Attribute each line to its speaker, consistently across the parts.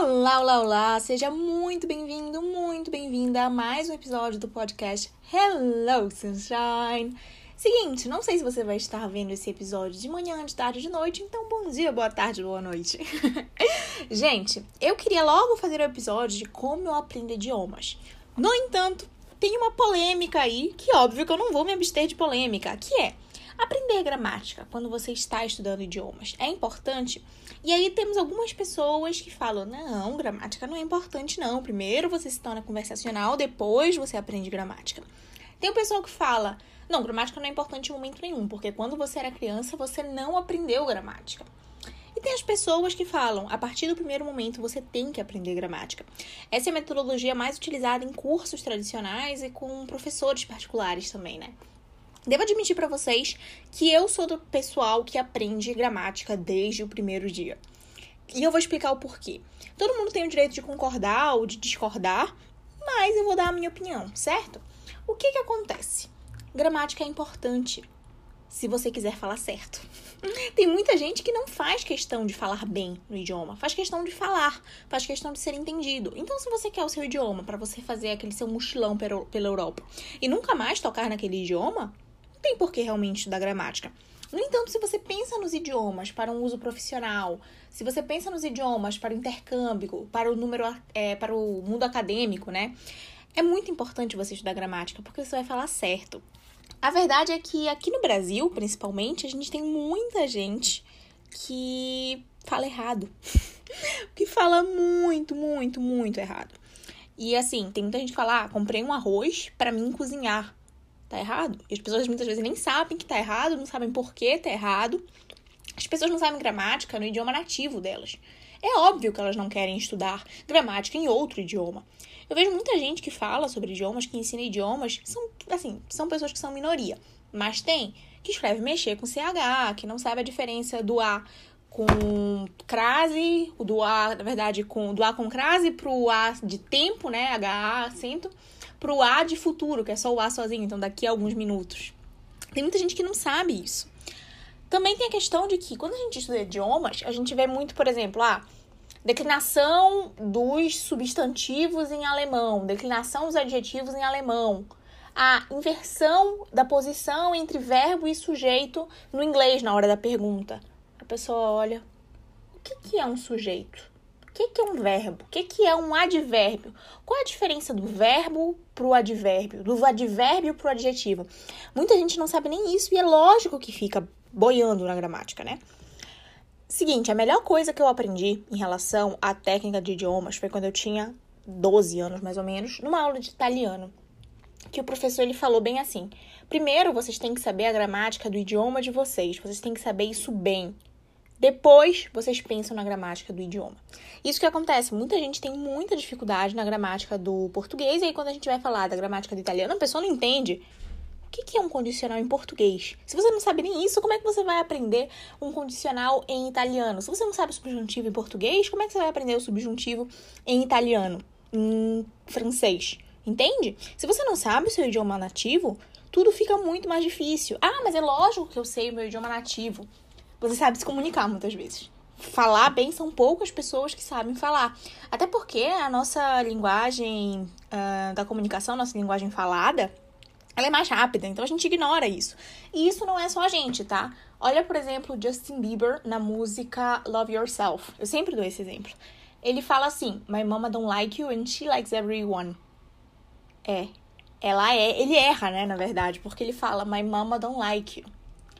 Speaker 1: Olá, olá, olá! Seja muito bem-vindo, muito bem-vinda a mais um episódio do podcast Hello Sunshine. Seguinte, não sei se você vai estar vendo esse episódio de manhã, de tarde, de noite, então bom dia, boa tarde, boa noite. Gente, eu queria logo fazer o um episódio de como eu aprendo idiomas. No entanto, tem uma polêmica aí, que óbvio que eu não vou me abster de polêmica, que é aprender gramática quando você está estudando idiomas. É importante? E aí temos algumas pessoas que falam: não, gramática não é importante, não. Primeiro você se torna conversacional, depois você aprende gramática. Tem o pessoal que fala: não, gramática não é importante em momento nenhum, porque quando você era criança você não aprendeu gramática. E tem as pessoas que falam, a partir do primeiro momento você tem que aprender gramática. Essa é a metodologia mais utilizada em cursos tradicionais e com professores particulares também, né? Devo admitir para vocês que eu sou do pessoal que aprende gramática desde o primeiro dia. E eu vou explicar o porquê. Todo mundo tem o direito de concordar ou de discordar, mas eu vou dar a minha opinião, certo? O que que acontece? Gramática é importante se você quiser falar certo. Tem muita gente que não faz questão de falar bem no idioma, faz questão de falar, faz questão de ser entendido. Então, se você quer o seu idioma para você fazer aquele seu mochilão pela Europa e nunca mais tocar naquele idioma, não tem por que realmente estudar gramática. No entanto, se você pensa nos idiomas para um uso profissional, se você pensa nos idiomas para o intercâmbio, para o número, é, para o mundo acadêmico, né? É muito importante você estudar gramática, porque você vai falar certo. A verdade é que aqui no Brasil, principalmente, a gente tem muita gente que fala errado. que fala muito, muito, muito errado. E assim, tem muita gente que fala: ah, comprei um arroz para mim cozinhar. Tá errado. E as pessoas muitas vezes nem sabem que tá errado, não sabem por que tá errado. As pessoas não sabem gramática no idioma nativo delas. É óbvio que elas não querem estudar gramática em outro idioma. Eu vejo muita gente que fala sobre idiomas, que ensina idiomas, são assim, são pessoas que são minoria, mas tem que escreve mexer com CH, que não sabe a diferença do A com crase, do A, na verdade, com do A com crase pro A de tempo, né, HA acento, pro A de futuro, que é só o A sozinho, então daqui a alguns minutos. Tem muita gente que não sabe isso. Também tem a questão de que quando a gente estuda idiomas, a gente vê muito, por exemplo, ah, declinação dos substantivos em alemão, declinação dos adjetivos em alemão, a inversão da posição entre verbo e sujeito no inglês na hora da pergunta. A pessoa olha, o que é um sujeito? Que, que é um verbo? O que, que é um advérbio? Qual é a diferença do verbo para o advérbio, do advérbio para o adjetivo? Muita gente não sabe nem isso e é lógico que fica boiando na gramática, né? Seguinte, a melhor coisa que eu aprendi em relação à técnica de idiomas foi quando eu tinha 12 anos, mais ou menos, numa aula de italiano. Que o professor ele falou bem assim: primeiro vocês têm que saber a gramática do idioma de vocês, vocês têm que saber isso bem. Depois vocês pensam na gramática do idioma. Isso que acontece, muita gente tem muita dificuldade na gramática do português, e aí quando a gente vai falar da gramática do italiano, a pessoa não entende o que é um condicional em português? Se você não sabe nem isso, como é que você vai aprender um condicional em italiano? Se você não sabe o subjuntivo em português, como é que você vai aprender o subjuntivo em italiano, em francês? Entende? Se você não sabe o seu idioma nativo, tudo fica muito mais difícil. Ah, mas é lógico que eu sei o meu idioma nativo. Você sabe se comunicar muitas vezes. Falar bem são poucas pessoas que sabem falar. Até porque a nossa linguagem uh, da comunicação, nossa linguagem falada, ela é mais rápida, então a gente ignora isso. E isso não é só a gente, tá? Olha, por exemplo, Justin Bieber na música Love Yourself. Eu sempre dou esse exemplo. Ele fala assim: My mama don't like you and she likes everyone. É. Ela é. Ele erra, né, na verdade, porque ele fala My mama don't like you.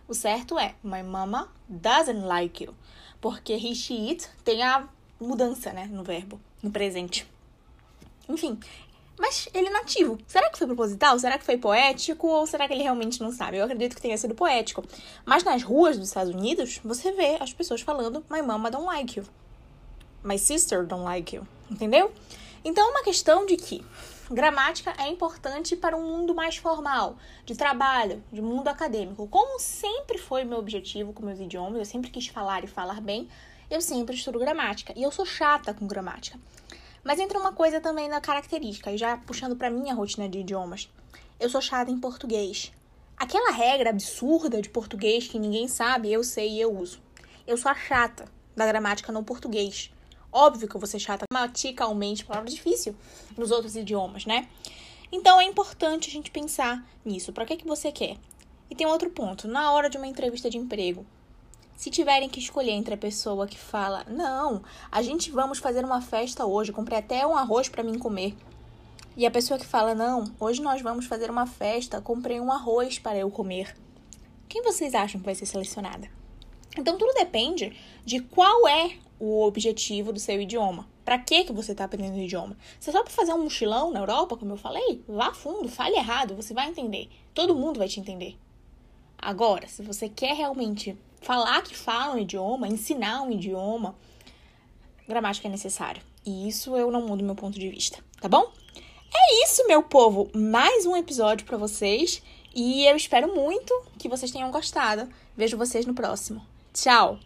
Speaker 1: O certo é My mama doesn't like you. Porque he, she, it tem a mudança, né, no verbo, no presente. Enfim, mas ele é nativo. Será que foi proposital? Será que foi poético? Ou será que ele realmente não sabe? Eu acredito que tenha sido poético. Mas nas ruas dos Estados Unidos, você vê as pessoas falando: My mama don't like you. My sister don't like you. Entendeu? Então é uma questão de que gramática é importante para um mundo mais formal, de trabalho, de mundo acadêmico. Como sempre foi meu objetivo com meus idiomas, eu sempre quis falar e falar bem, eu sempre estudo gramática. E eu sou chata com gramática. Mas entra uma coisa também na característica, e já puxando para minha rotina de idiomas. Eu sou chata em português. Aquela regra absurda de português que ninguém sabe, eu sei e eu uso. Eu sou a chata da gramática no português. Óbvio que eu vou ser chata gramaticalmente, palavra difícil, nos outros idiomas, né? Então é importante a gente pensar nisso. Para que, que você quer? E tem outro ponto. Na hora de uma entrevista de emprego, se tiverem que escolher entre a pessoa que fala, não, a gente vamos fazer uma festa hoje, comprei até um arroz para mim comer. E a pessoa que fala, não, hoje nós vamos fazer uma festa, comprei um arroz para eu comer. Quem vocês acham que vai ser selecionada? Então tudo depende de qual é o objetivo do seu idioma. Para que que você está aprendendo o idioma? Se é só para fazer um mochilão na Europa, como eu falei, vá fundo, fale errado, você vai entender. Todo mundo vai te entender. Agora, se você quer realmente falar que fala um idioma, ensinar um idioma, gramática é necessário. E isso eu não mudo meu ponto de vista, tá bom? É isso, meu povo. Mais um episódio para vocês e eu espero muito que vocês tenham gostado. Vejo vocês no próximo. Tchau!